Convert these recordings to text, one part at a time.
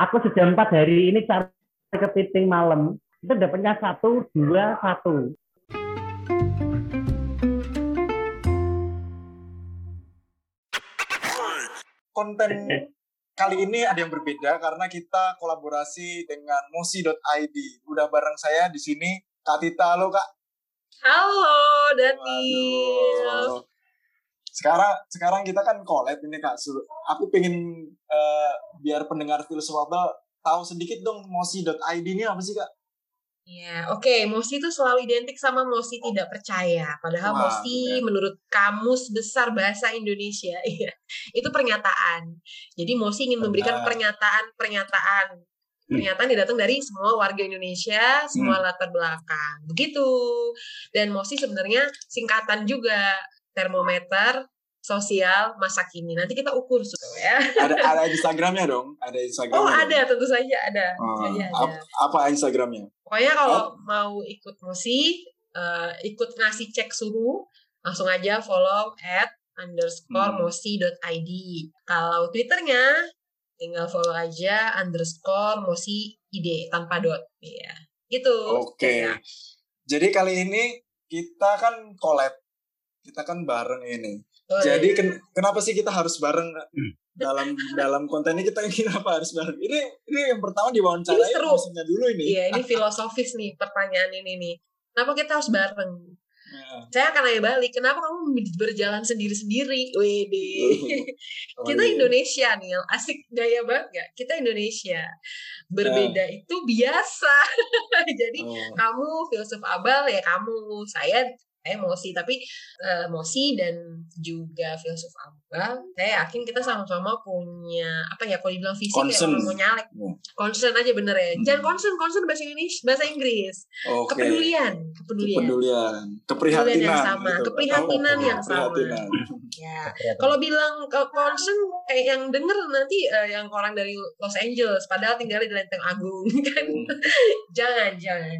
Aku sudah empat hari ini cari kepiting malam. Itu dapatnya satu, dua, satu. konten kali ini ada yang berbeda karena kita kolaborasi dengan mosi.id. Udah bareng saya di sini Kak Tita, halo Kak. Halo Daniel. Waduh. Sekarang sekarang kita kan collab ini Kak. Aku pengen eh, biar pendengar filsafat tahu sedikit dong mosi.id ini apa sih Kak? Ya, oke. Mosi itu selalu identik sama Mosi tidak percaya. Padahal Wah, Mosi benar. menurut Kamus Besar Bahasa Indonesia, iya, itu pernyataan. Jadi Mosi ingin memberikan pernyataan-pernyataan. Pernyataan yang datang dari semua warga Indonesia, semua Hmm. latar belakang. Begitu. Dan Mosi sebenarnya singkatan juga termometer sosial masa kini. Nanti kita ukur sudah ya. Ada ada Instagramnya dong, ada Instagramnya. Oh, dong. ada tentu saja ada. Oh, saja ada. ap- apa Instagramnya? Pokoknya kalau mau ikut mosi, eh, ikut ngasih cek suhu, langsung aja follow at underscore Hmm. mosi.id. Kalau Twitternya, tinggal follow aja underscore mosi id tanpa dot. Ya, gitu. Oke. Ya. Jadi kali ini kita kan collab. Kita kan bareng ini. Boleh. Jadi ken- kenapa sih kita harus bareng dalam dalam konten ini kita kenapa harus bareng? Ini ini yang pertama diwawancarai Ini seru. maksudnya dulu ini. Iya, ini filosofis nih pertanyaan ini nih. Kenapa kita harus bareng? Nah, Saya akan nanya balik, kenapa kamu berjalan sendiri-sendiri? Wede. oh kita iya. Indonesia nih, asik gaya banget gak? Kita Indonesia. Berbeda itu biasa. Jadi Oh, kamu filsuf abal ya kamu, saya emosi tapi eh, emosi dan juga filsuf abal saya yakin kita sama-sama punya apa ya kalau dibilang fisik Concern. ya orang mau nyalek. Hmm. concern aja bener ya. Hmm. jangan concern concern bahasa Indonesia bahasa Inggris. Oke. kepedulian kepedulian. Kepedulian, keprihatinan, Kepedulian yang sama, gitu. keprihatinan Oh, yang sama. ya. Kalau bilang concern kayak yang denger nanti eh, yang orang dari Los Angeles padahal tinggalnya di Lenteng Agung kan? Jangan jangan.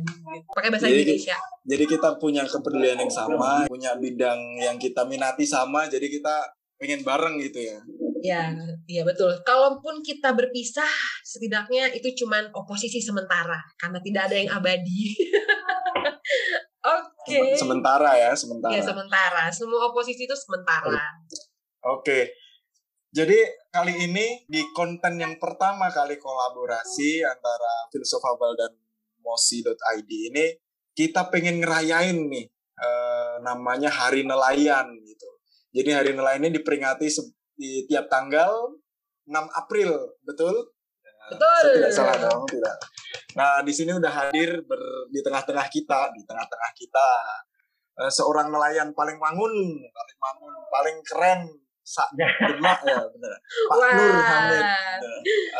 Pakai bahasa Jadi- Indonesia Jadi kita punya kepedulian yang sama, punya bidang yang kita minati sama, jadi kita pengen bareng gitu ya. ya iya betul kalaupun kita berpisah setidaknya itu cuman oposisi sementara karena tidak ada yang abadi oke Sementara ya, sementara. ya sementara semua oposisi itu sementara Oke. Jadi kali ini di konten yang pertama kali kolaborasi antara Filsofabel dan Mosi.id ini kita pengen ngerayain nih eh, namanya Hari Nelayan gitu. Jadi Hari Nelayan ini diperingati di tiap tanggal 6 April, betul? betul Saya tidak salah dong, tidak. Nah, di sini udah hadir ber- di tengah-tengah kita, di tengah-tengah kita eh, seorang nelayan paling mangun, paling mangun, paling keren, sak demak ya bener. Pak Wah. Nur Hamid.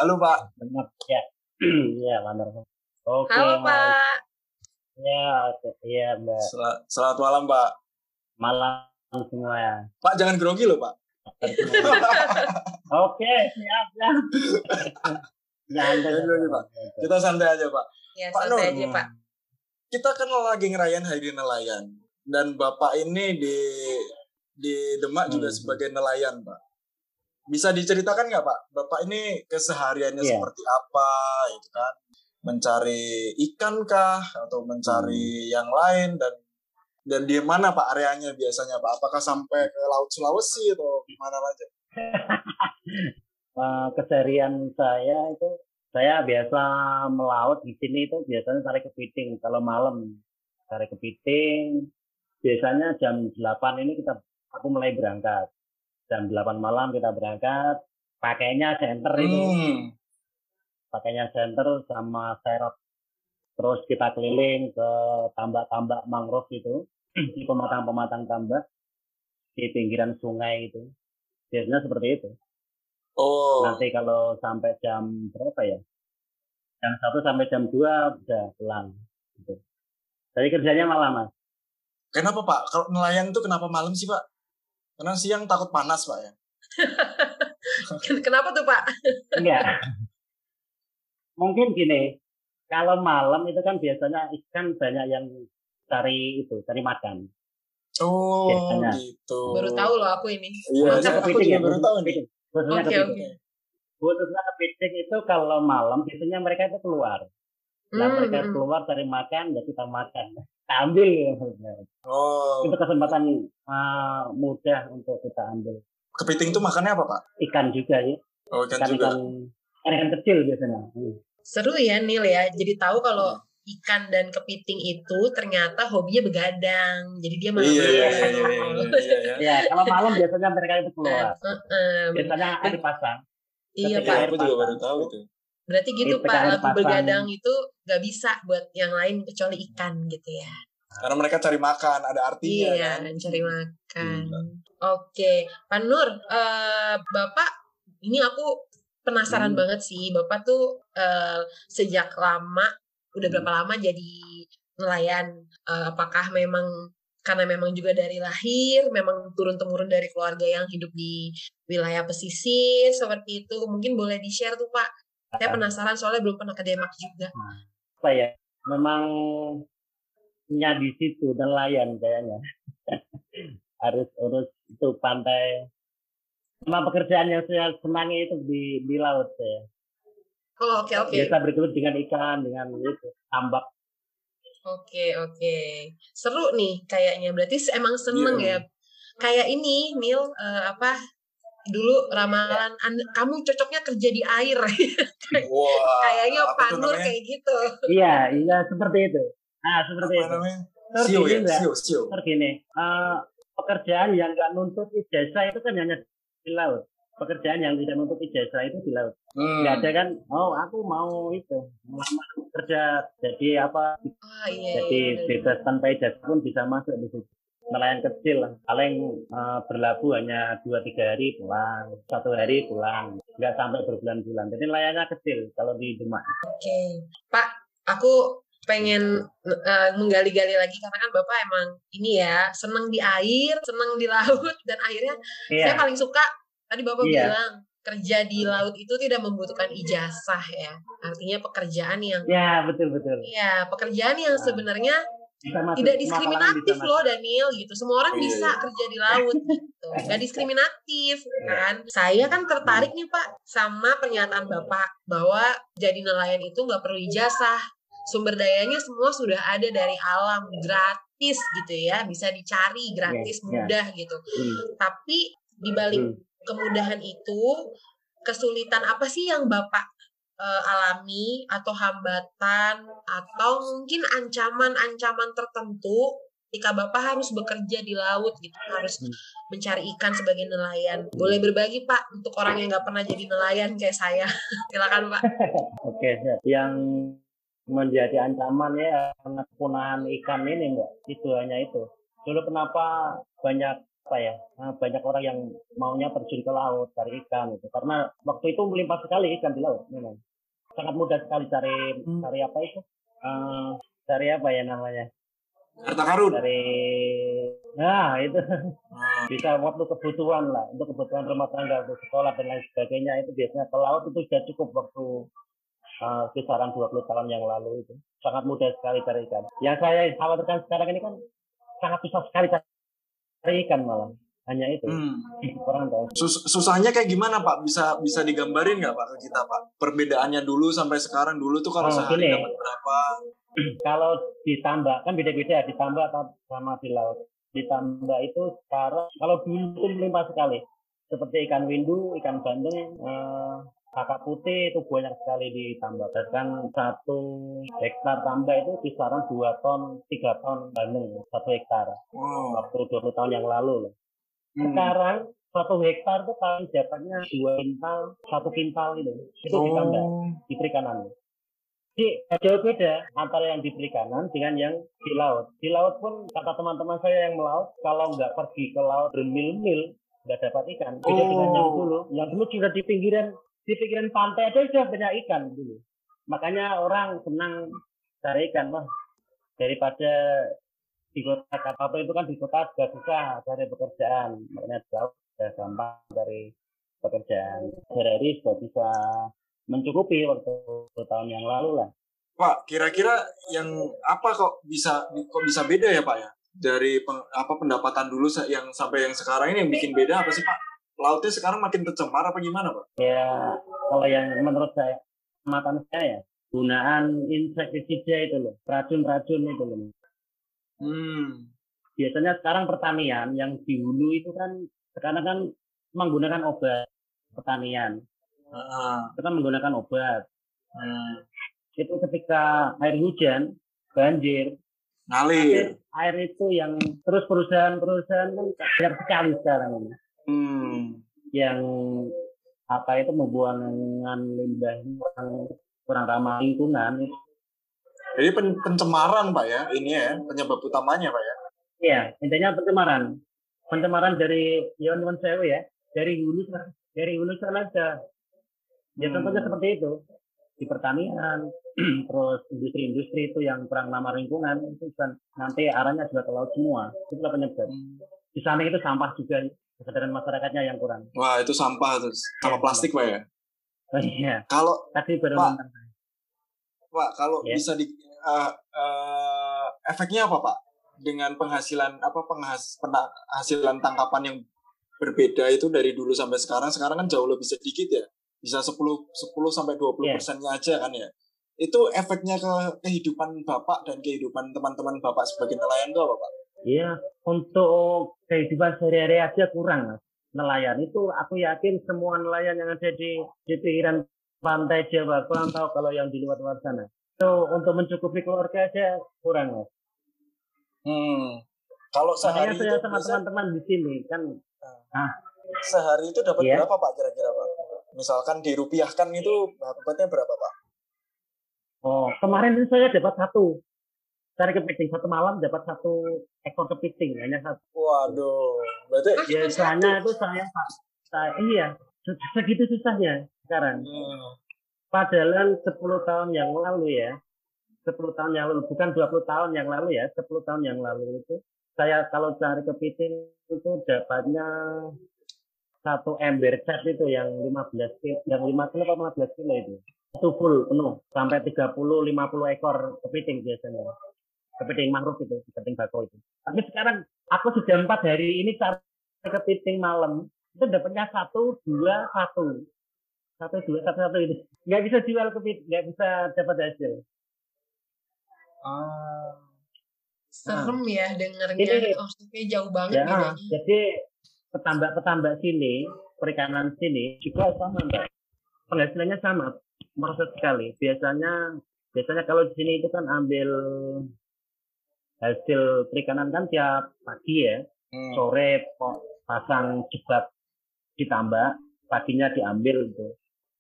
Halo Pak. Benar ya. Iya, benar. Oke. halo pak Ya, oke. Iya, Mbak. Sel- Selamat malam Pak. Malam semua ya. Pak jangan grogi loh Pak. Oke, siap, siap. Jangan grogi Pak. Kita santai aja Pak. ya Pak santai Nur. aja pak Kita kan lagi ngerayain Hari Nelayan dan Bapak ini di di Demak juga Hmm. sebagai nelayan Pak. Bisa diceritakan nggak Pak? Bapak ini kesehariannya Iya. seperti apa gitu kan? Mencari ikan kah atau mencari Hmm. yang lain dan dan di mana Pak areanya biasanya Pak? Apakah sampai ke Laut Sulawesi atau gimana aja? Eh, keseharian saya itu saya biasa melaut di sini itu biasanya cari kepiting kalau malam cari kepiting biasanya jam 8 ini kita aku mulai berangkat jam 8 malam kita berangkat pakainya center itu Hmm. pakainya center sama serot terus kita keliling ke tambak-tambak mangrove itu di pematang-pematang tambak di pinggiran sungai itu biasanya seperti itu Oh. nanti kalau sampai jam berapa ya jam satu sampai jam 2 udah pulang gitu. jadi kerjanya malam mas Kenapa Pak? Kalau nelayan itu kenapa malam sih Pak? Karena siang takut panas Pak ya. kenapa tuh pak enggak mungkin gini kalau malam itu kan biasanya ikan banyak yang cari itu cari makan Oh, Biasanya. gitu. baru tahu loh aku ini Iya, Makan saya- aku kepiting juga ya, baru tahu nih. Khususnya Oke, kepiting. oke. khususnya kepiting itu kalau malam biasanya mereka itu keluar. Nah Hmm, mereka hmm. keluar cari makan, ya kita makan. Kita ambil ya maksudnya. Oh, Itu kesempatan uh, mudah untuk kita ambil. kepiting itu makannya apa pak? Ikan juga ya, Oh ikan juga. ikan-ikan ikan kecil biasanya. Hmm. Seru ya Nil ya. Jadi tahu kalau ikan dan kepiting itu ternyata hobinya begadang. Jadi dia malam Iya iya iya iya iya, iya, iya. Ya, kalau malam biasanya mereka itu keluar. Heeh. Biasanya akan dipasang. Iya Ketika Pak. Iya, aku juga baru tahu itu. Berarti gitu Itu Pak, lagu pasang. begadang itu gak bisa buat yang lain kecuali ikan gitu ya. Karena mereka cari makan, ada artinya Iya, kan. cari makan. Oke, Pak Nur, eh, Bapak, ini aku penasaran Hmm. banget sih. Bapak tuh eh, sejak lama, udah berapa lama jadi nelayan? Eh, apakah memang karena memang juga dari lahir, memang turun temurun dari keluarga yang hidup di wilayah pesisir seperti itu? Mungkin boleh di share tuh Pak. Saya penasaran soalnya belum pernah ke Denmark juga. Apa ya? Memang nya di situ nelayan kayaknya. Harus urus itu pantai. Sama pekerjaan yang saya senangi itu di di laut saya. Oh, oke oke. Biasa bergelut dengan ikan, dengan itu tambak. Oke, oke. Seru nih kayaknya. Berarti emang seneng Iya. ya. Kayak ini, Nil, eh, apa dulu ramalan Anda- kamu cocoknya kerja di air. Wah. Kayaknya apa Pak tuh Nur namanya? kayak gitu. Iya, iya seperti itu. Ah, seperti Apa itu. namanya? Terus Sio ya, Mbak. sio, sio. Terus gini, eh, pekerjaan yang nggak nuntut ijazah itu kan hanya di laut. Pekerjaan yang tidak nuntut ijazah itu di laut. Hmm. Nggak ada kan, oh aku mau itu, melamar kerja jadi apa, Ah iya. jadi iya, bener. bebas tanpa ijazah pun bisa masuk di situ. Nelayan kecil paling eh, berlabuh hanya dua tiga hari pulang, satu hari pulang, nggak sampai berbulan-bulan. Jadi nelayannya kecil kalau di Demak. Oke, Pak, aku pengen eh, menggali-gali lagi karena kan Bapak emang ini ya seneng di air, seneng di laut dan akhirnya saya Iya, paling suka tadi Bapak Iya. bilang kerja di laut itu tidak membutuhkan ijazah ya. Artinya pekerjaan yang ya betul betul. Iya, pekerjaan yang Nah, sebenarnya masuk, tidak diskriminatif loh Daniel gitu. Semua orang iya, bisa iya. kerja di laut gitu. Gak diskriminatif kan. Saya kan tertarik nih Pak sama pernyataan Bapak bahwa jadi nelayan itu nggak perlu ijazah. Sumber dayanya semua sudah ada dari alam gratis gitu ya, bisa dicari gratis iya. mudah gitu. Hmm, Tapi di balik hmm. kemudahan itu kesulitan apa sih yang Bapak eh, alami atau hambatan atau mungkin ancaman-ancaman tertentu ketika Bapak harus bekerja di laut gitu harus Hmm. mencari ikan sebagai nelayan boleh berbagi Pak untuk orang yang nggak pernah jadi nelayan kayak saya silakan Pak Oke, siap. yang menjadi ancaman ya karena kepunahan ikan ini enggak itu hanya itu. Dulu kenapa banyak apa ya eh, banyak orang yang maunya terjun ke laut cari ikan itu karena waktu itu melimpah sekali ikan di laut memang sangat mudah sekali cari Hmm. cari apa itu Eh, cari apa ya namanya Harta karun. cari nah itu Hmm. bisa waktu kebutuhan lah untuk kebutuhan rumah tangga untuk sekolah dan lain sebagainya itu biasanya ke laut itu sudah cukup waktu uh, kisaran 20 tahun yang lalu itu sangat mudah sekali cari ikan yang saya khawatirkan sekarang ini kan sangat susah sekali cari ikan malah hanya itu Hmm. orang tahu Sus- susahnya kayak gimana Pak? Bisa bisa digambarin nggak Pak ke kita Pak? Perbedaannya dulu sampai sekarang dulu tuh kalau Oh, sehari gini. dapat berapa? kalau ditambah kan beda-beda ditambah atau sama di laut ditambah itu sekarang kalau dulu itu melimpah sekali seperti ikan windu ikan bandeng eh, kakak putih itu banyak sekali ditambah bahkan satu hektar tambah itu kisaran 2 ton 3 ton bandeng satu hektar Wow. waktu 20 tahun yang lalu loh. Hmm. sekarang satu hektar tuh paling dapatnya dua kintal satu kintal gitu itu ditambah Oh. di perikanan. Jadi jauh beda antara yang di perikanan dengan yang di laut. Di laut pun kata teman-teman saya yang melaut, kalau nggak pergi ke laut bermil-mil nggak dapat ikan. Beda dengan yang Oh. dulu. Yang dulu juga di pinggiran di pinggiran pantai aja sudah banyak ikan dulu. Makanya orang senang cari ikan mah daripada di kota apa itu kan di kota juga susah cari pekerjaan. Makanya laut sudah gampang dari pekerjaan. Sehari-hari sudah bisa mencukupi waktu tahun yang lalu lah. Pak, kira-kira yang apa kok bisa kok bisa beda ya Pak ya? Dari apa pendapatan dulu yang sampai yang sekarang ini yang bikin beda apa sih Pak? Lautnya sekarang makin tercemar apa gimana pak? Ya kalau yang menurut saya matan saya ya gunaan insektisida itu loh, racun-racun itu loh. Hmm. Biasanya sekarang pertanian yang di hulu itu kan sekarang kan menggunakan obat pertanian. Ah, Itu kan menggunakan obat. hmm. Itu ketika air hujan, banjir, Ngalir. air itu yang terus perusahaan-perusahaan kan banyak sekali sekarang ini. Hmm. Yang apa itu membuangan limbah kurang kurang ramah lingkungan Jadi pen- pencemaran pak ya, ini ya penyebab utamanya pak ya. Iya, intinya pencemaran. Pencemaran dari ya Iwan Sewu ya, dari hulu dari hulu sana. Ya Hmm. contohnya seperti itu di pertanian, terus industri-industri itu yang kurang ramah lingkungan itu kan nanti arahnya juga ke laut semua. Itulah penyebab. Di samping itu sampah juga kesadaran masyarakatnya yang kurang. Wah itu sampah terus sama plastik pak ya. Oh iya, Kalau tadi baru Pak. Pak, kalau Ya. bisa di eh, eh, efeknya apa Pak? Dengan penghasilan apa penghas, penghasilan tangkapan yang berbeda itu dari dulu sampai sekarang, sekarang kan jauh lebih sedikit ya. Bisa 10 10 sampai 20 Ya. persennya aja kan ya. Itu efeknya ke kehidupan Bapak dan kehidupan teman-teman Bapak sebagai nelayan itu apa Pak? Iya, untuk kehidupan sehari-hari aja kurang, Mas. Nelayan itu aku yakin semua nelayan yang ada di di pinggiran pantai Jawa kurang tahu kalau yang di luar-luar sana. Itu untuk mencukupi keluarga aja kurang, Mas. Hmm. Kalau sehari Makanya saya itu sama teman-teman di sini kan sehari itu dapat Iya. berapa Pak kira-kira Pak? Misalkan dirupiahkan itu dapatnya berapa Pak? oh, kemarin itu saya dapat satu cari kepiting satu malam dapat satu ekor kepiting hanya satu. Waduh, berarti Ya soalnya itu saya Pak, saya, iya se- segitu susahnya sekarang. hmm, Padahal 10 tahun yang lalu ya, 10 tahun yang lalu, bukan 20 tahun yang lalu ya, 10 tahun yang lalu itu, saya kalau cari kepiting itu dapatnya satu ember cat itu yang 15 kilo, yang 5 kilo atau 15 kilo itu. Itu full, penuh, sampai 30-50 ekor kepiting biasanya. Kepiting mangrove itu, kepiting bako itu. Tapi sekarang aku sudah empat hari ini cari kepiting malam, itu dapatnya satu, dua, satu satu dua satu satu ini nggak bisa jual ke nggak bisa dapat hasil ah, serem ya dengernya. Ini- Maksudnya jauh banget ya bedanya. jadi petambak petambak sini perikanan sini juga sama mbak penghasilannya sama merosot sekali biasanya biasanya kalau di sini itu kan ambil hasil perikanan kan tiap pagi ya hmm. sore pasang jebak ditambah paginya diambil gitu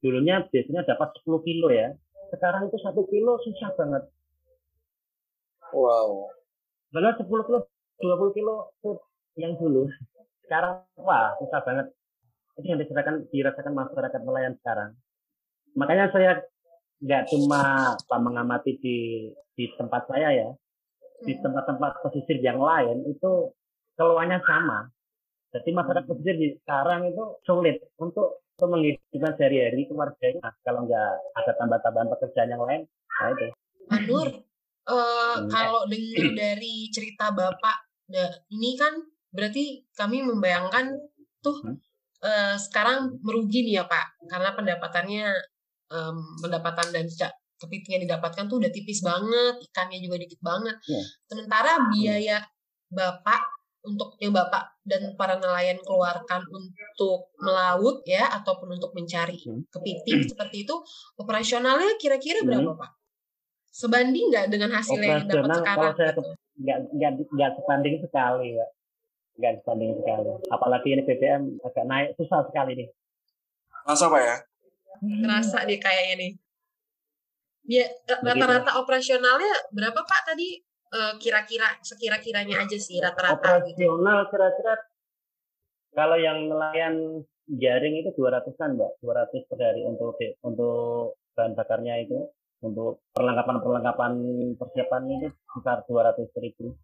dulunya biasanya dapat 10 kilo ya sekarang itu satu kilo susah banget wow. Padahal 10 kilo, 20 kilo itu yang dulu. Sekarang, wah, susah banget. Itu yang dirasakan, dirasakan masyarakat nelayan sekarang. Makanya saya nggak cuma mengamati di di tempat saya ya, di Hmm. tempat-tempat pesisir yang lain itu keluhannya sama. Jadi masyarakat pesisir di sekarang itu sulit untuk, menghidupkan sehari-hari keluarganya. Kalau nggak ada tambah-tambahan pekerjaan yang lain, nah itu. Pak Nur, eh, Hmm. kalau dengar dari cerita Bapak, ini kan berarti kami membayangkan tuh Hmm. eh, sekarang merugi nih ya Pak, karena pendapatannya em, pendapatan dan kepiting yang didapatkan tuh udah tipis banget, ikannya juga dikit banget. Iya. Sementara biaya Bapak untuk yang Bapak dan para nelayan keluarkan untuk melaut ya ataupun untuk mencari Hmm. kepiting seperti itu operasionalnya kira-kira Hmm. berapa Pak? Sebanding nggak dengan hasil yang dapat Operasional, sekarang? kalau saya nggak nggak nggak sebanding sekali pak nggak sebanding sekali apalagi ini BBM agak naik susah sekali nih Masa Pak ya? Ngerasa deh kayaknya nih. Ya, rata-rata operasionalnya berapa Pak tadi? Eh, kira-kira sekira-kiranya aja sih rata-rata gitu. operasional kira-kira kalau yang nelayan jaring itu 200-an mbak 200 per hari untuk untuk bahan bakarnya itu untuk perlengkapan-perlengkapan persiapan itu sekitar 200 ribu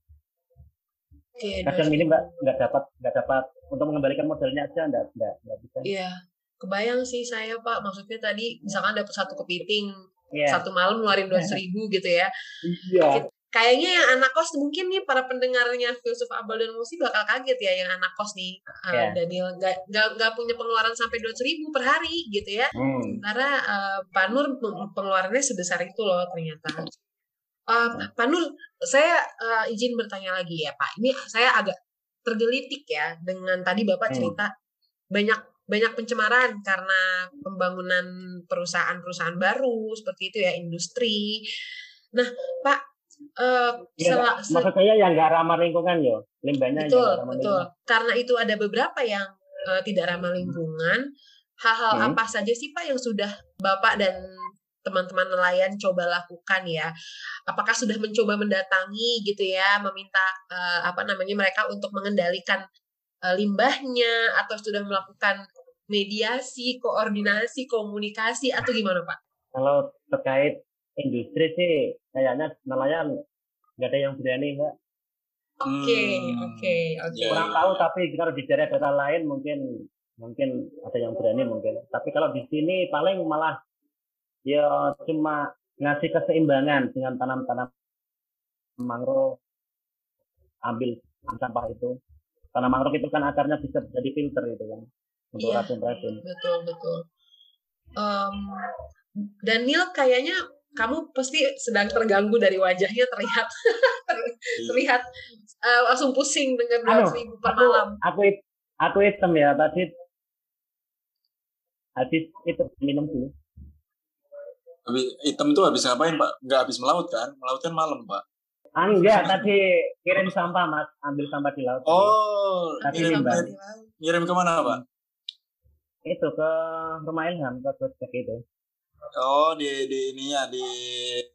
Oke, kadang dua- ini mbak nggak dapat nggak dapat untuk mengembalikan modalnya aja nggak nggak nggak bisa Iya, kebayang sih saya Pak. Maksudnya tadi misalkan dapat satu kepiting, Iya. satu malam ngeluarin dua ribu gitu ya. iya kayaknya yang anak kos mungkin nih para pendengarnya filsuf abal dan musi bakal kaget ya yang anak kos nih uh, Yeah. Daniel nggak nggak nggak punya pengeluaran sampai dua ribu per hari gitu ya Hmm. karena uh, Pak Nur peng- pengeluarannya sebesar itu loh ternyata. Uh, Pak Nur, saya uh, izin bertanya lagi ya Pak. Ini saya agak tergelitik ya dengan tadi Bapak Hmm. cerita banyak banyak pencemaran karena pembangunan perusahaan-perusahaan baru seperti itu ya industri. Nah Pak, uh, Ya, sela- se- maksud saya yang nggak ramah lingkungan yo, limbahnya yang betul nggak ramah betul lingkungan. karena itu ada beberapa yang eh, tidak ramah lingkungan hal-hal Hmm. apa saja sih pak yang sudah bapak dan teman-teman nelayan coba lakukan ya apakah sudah mencoba mendatangi gitu ya meminta eh, apa namanya mereka untuk mengendalikan eh, limbahnya atau sudah melakukan mediasi koordinasi komunikasi atau gimana pak Kalau terkait industri sih kayaknya nelayan nggak ada yang berani mbak. oke Hmm. oke oke Ya, Kurang ya. tahu tapi kalau di daerah-daerah lain mungkin mungkin ada yang berani mungkin. Tapi kalau di sini paling malah ya cuma ngasih keseimbangan dengan tanam-tanam mangrove ambil sampah itu. Tanam mangrove itu kan akarnya bisa jadi filter itu kan untuk Iya. racun-racun. betul betul Em, Daniel kayaknya kamu pasti sedang terganggu dari wajahnya terlihat ter- terlihat eh, langsung pusing dengan dua Anu, ribu per Aku malam aku aku hitam ya tadi habis itu minum dulu. Habis, hitam tuh habis ngapain pak? Nggak habis melaut kan? Melaut kan malam pak. Ah, enggak, tadi kirim sampah mas, ambil sampah di laut. Oh, Tapi ngirim, limbah. ngirim, ngirim ke mana pak? Itu ke rumah Ilham, ke Gojek itu. Oh di di ininya di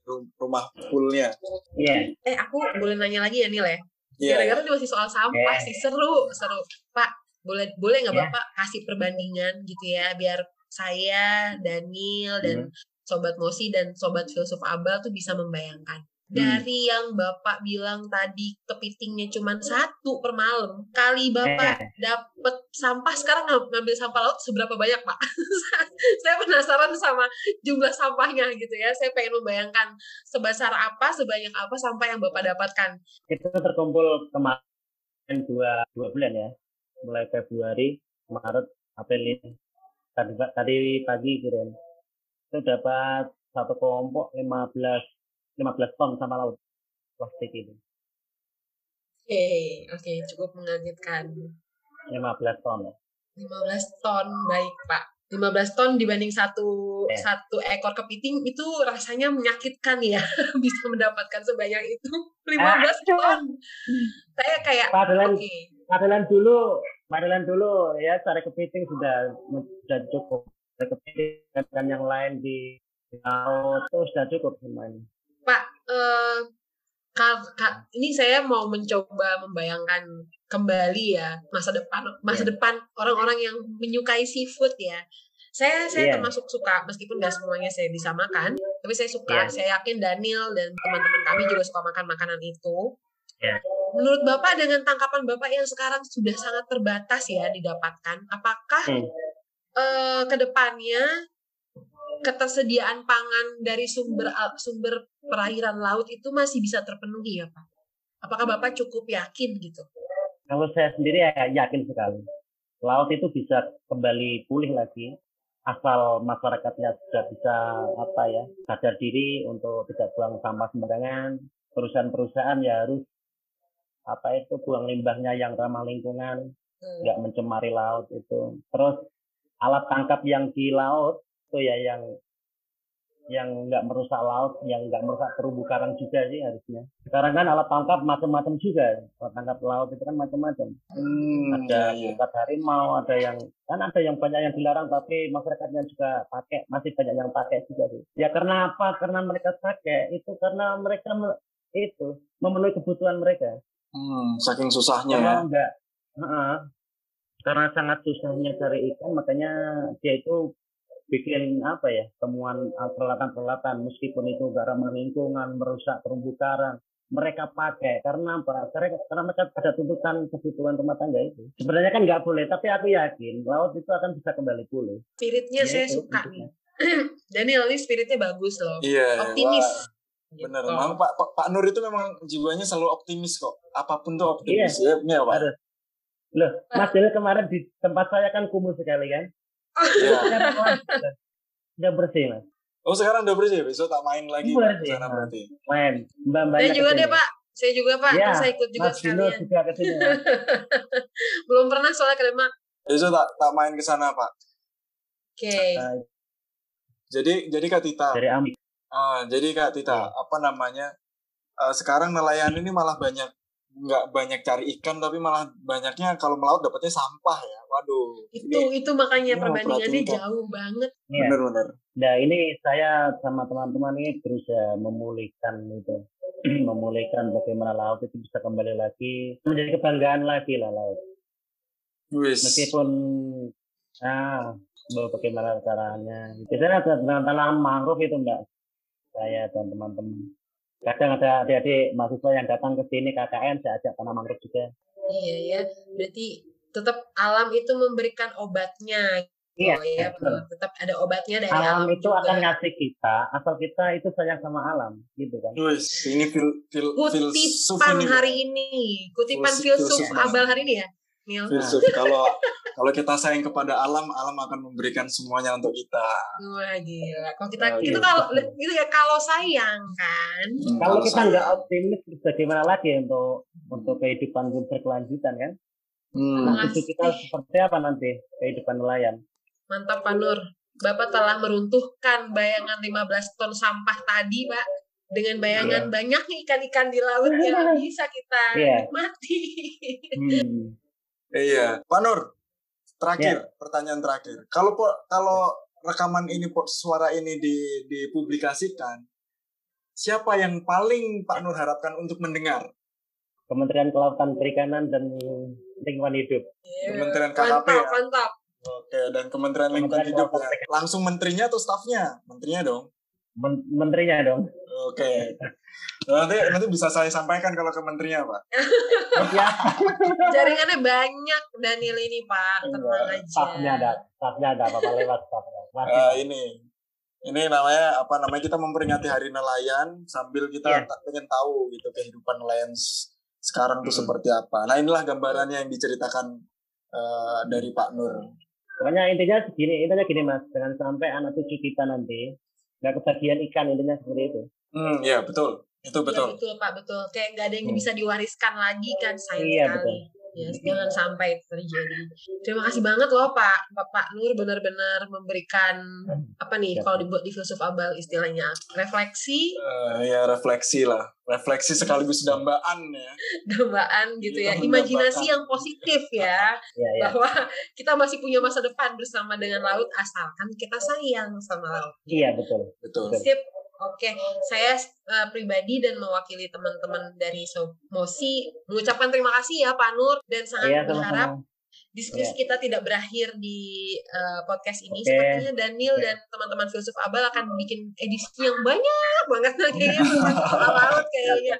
ru- rumah poolnya. Iya, eh aku boleh nanya lagi ya Nil ya Iya. gara-gara ini masih soal sampah Eh. sih seru seru Pak boleh boleh nggak Ya. Bapak kasih perbandingan gitu ya biar saya Daniel dan sobat Mosi dan sobat filsuf Abal tuh bisa membayangkan dari yang Bapak bilang tadi kepitingnya cuma satu per malam kali Bapak Eh. dapet sampah sekarang ng- ngambil sampah laut seberapa banyak Pak saya penasaran sama jumlah sampahnya gitu ya saya pengen membayangkan sebesar apa sebanyak apa sampah yang Bapak dapatkan itu terkumpul kemarin dua dua bulan ya, mulai Februari, Maret, April ini. Tadi tadi pagi kirim. Itu dapat satu kelompok 15 15 ton sampah laut plastik itu. Oke, oke, cukup mengagetkan. 15 ton. 15 ton, baik Pak. 15 ton dibanding satu Ya. satu ekor kepiting itu rasanya menyakitkan ya bisa mendapatkan sebanyak itu 15 ton. Saya kayak Padahal Padahal dulu, padahal dulu ya cari kepiting sudah sudah cukup. Dan yang lain di laut itu sudah cukup semuanya. Pak, eh, ini saya mau mencoba membayangkan kembali ya masa depan masa Iya. depan orang-orang yang menyukai seafood ya. Saya saya Iya. termasuk suka meskipun nggak semuanya saya bisa makan, tapi saya suka. Iya. Saya yakin Daniel dan teman-teman kami juga suka makan makanan itu. Iya. Menurut Bapak dengan tangkapan Bapak yang sekarang sudah sangat terbatas ya didapatkan, apakah Hmm. Eh, ke depannya ketersediaan pangan dari sumber sumber perairan laut itu masih bisa terpenuhi ya Pak? Apakah Bapak cukup yakin gitu? Kalau saya sendiri ya yakin sekali. Laut itu bisa kembali pulih lagi asal masyarakatnya sudah bisa apa ya sadar diri untuk tidak buang sampah sembarangan. Perusahaan-perusahaan ya harus apa itu buang limbahnya yang ramah lingkungan, Hmm. nggak mencemari laut itu. Terus alat tangkap yang di laut itu ya yang yang nggak merusak laut, yang nggak merusak terumbu karang juga sih harusnya. Sekarang kan alat tangkap macam-macam juga. Alat tangkap laut itu kan macam-macam. Hmm, Ada iya, iya. harimau, ada yang kan ada yang banyak yang dilarang tapi masyarakatnya juga pakai, masih banyak yang pakai juga sih. Ya karena apa? Karena mereka pakai itu karena mereka me- itu memenuhi kebutuhan mereka. Hmm, saking susahnya ya. Kalau enggak, Heeh. Karena sangat susahnya cari ikan, makanya dia itu bikin apa ya temuan uh, peralatan-peralatan meskipun itu gak ramah lingkungan, merusak terumbu karang, mereka pakai karena apa? Karena, karena mereka ada tuntutan kebutuhan rumah tangga itu. Sebenarnya kan nggak boleh, tapi aku yakin laut itu akan bisa kembali pulih. Spiritnya Ya saya itu, suka nih. Daniel ini spiritnya bagus loh. Iya. Optimis. wah. Gitu. Bener, memang Pak, Pak Pak Nur itu memang jiwanya selalu optimis kok. Apa pun tuh optimis ya, ya Pak. Harus. Loh, Mas Dil kemarin di tempat saya kan kumuh sekali kan. Iya. Sekarang langsung Udah bersih mas. Oh sekarang udah bersih, besok tak main lagi Bersih. ke sana berarti. Main. Mbak Mbak. Saya juga deh Pak. Saya juga Pak. Ya, saya ikut juga Mas sekalian. juga ke sini. Mas. Belum pernah soalnya ke Demak. Besok tak tak main ke sana Pak. Oke. Nah, Jadi jadi Kak Tita, dari Ambi. ah, jadi Kak Tita, apa namanya? eh, sekarang nelayan ini malah banyak nggak banyak cari ikan tapi malah banyaknya kalau melaut dapatnya sampah ya. Waduh. Itu Ini itu makanya ini perbandingannya jauh banget. Iya. bener-bener. Nah ini saya sama teman-teman ini berusaha memulihkan itu, memulihkan bagaimana laut itu bisa kembali lagi menjadi kebanggaan lagi lah laut. Wis. Meskipun ah bagaimana caranya. Biasanya ada dengan tanam mangrove itu enggak saya dan teman-teman. Kadang ada adik-adik mahasiswa yang datang ke sini KKN saya ajak tanam mangrove juga. Iya ya. Berarti tetap alam itu memberikan obatnya. Iya, Oh, ya, betul. tetap ada obatnya dari Alam alam, itu juga. akan ngasih kita asal kita itu sayang sama alam, gitu kan. Wis, ini fil fil filsuf Kutipan ini. hari ini, kutipan Filsuf- abal hari ini ya. Filsuf. Kalau kalau kita sayang kepada alam, alam akan memberikan semuanya untuk kita. Wah gila. Kalau kita Oh, itu iya. kalau itu ya kalau sayang kan. Hmm, Kalau kita sayang. nggak optimis, terus bagaimana lagi untuk untuk kehidupan berkelanjutan kan? Hmm. Makasih. Itu kita seperti apa nanti kehidupan nelayan? Mantap Pak Nur. Bapak telah meruntuhkan bayangan 15 ton sampah tadi, Pak. Dengan bayangan banyaknya ikan-ikan di laut yang bisa kita Iya. nikmati. Hmm. Iya, Pak Nur. Terakhir, pertanyaan terakhir. Kalau po- kalau rekaman ini po- suara ini di dipublikasikan, siapa yang paling Pak Nur harapkan untuk mendengar? Kementerian Kelautan Perikanan dan Lingkungan Hidup. Kementerian KKP mantap, ya? mantap. Oke, dan Kementerian Lingkungan Kementerian Hidup ya. Langsung menterinya atau stafnya? Menterinya dong. Men- menterinya dong. Oke. Nanti nanti bisa saya sampaikan kalau ke menterinya, Pak. ya, Jaringannya banyak Daniel ini, Pak. Tenang aja. staffnya ada, staffnya ada apa-apa lewat staffnya. Masih, Eh, ini ini namanya apa namanya kita memperingati hari nelayan sambil kita Iya. tak pengen tahu gitu kehidupan nelayan sekarang tuh Hmm. seperti apa. Nah inilah gambarannya yang diceritakan eh, dari Pak Nur. Pokoknya intinya segini, intinya gini mas, jangan sampai anak cucu kita nanti nggak kebagian ikan intinya seperti itu. Hmm, ya betul, itu Ya, betul. betul Pak, betul. Kayak nggak ada yang Hmm. bisa diwariskan lagi kan sayang Iya, sekali. Ya, jangan sampai itu terjadi. Terima kasih banget loh Pak, Bapak Nur benar-benar memberikan apa nih Ya. kalau dibuat di filsuf abal istilahnya refleksi, Eh, ya refleksi lah, refleksi sekaligus dambaan ya. dambaan gitu ya, Kita imajinasi yang positif ya, Ya, ya. bahwa kita masih punya masa depan bersama dengan laut asalkan kita sayang sama laut. Iya betul. Betul. Sip. Oke, saya eh, pribadi dan mewakili teman-teman dari Mosi mengucapkan terima kasih ya Pak Nur dan sangat Iya berharap diskusi kita tidak berakhir di eh, podcast ini. Oke. Sepertinya Daniel Oke. dan teman-teman filsuf abal akan bikin edisi yang banyak banget nah, kayaknya tentang soal laut kayaknya.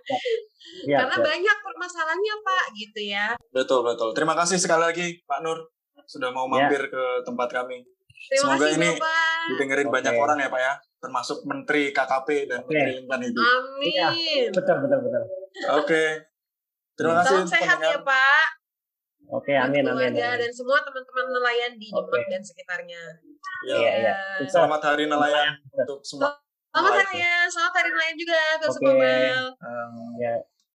Iya, Karena betul. banyak permasalahannya Pak gitu ya. Betul, betul. Terima kasih sekali lagi Pak Nur sudah mau Ya. mampir ke tempat kami. Terima Semoga kasih ini Bapak. Didengerin Oke. banyak orang ya Pak ya, termasuk Menteri KKP dan Oke. Menteri Lingkungan Hidup. Amin. betul betul betul. Oke. Terima kasih Salam sehat pendengar. ya Pak. Oke, amin Buat amin. keluarga amin. dan semua teman-teman nelayan di Oke. Demak dan sekitarnya. Ya. Iya, iya. Ya. Selamat Hari Nelayan untuk semua. Selamat nelayan. hari ya, selamat hari nelayan juga, Filsuf Oke. Abal. Um, Ya,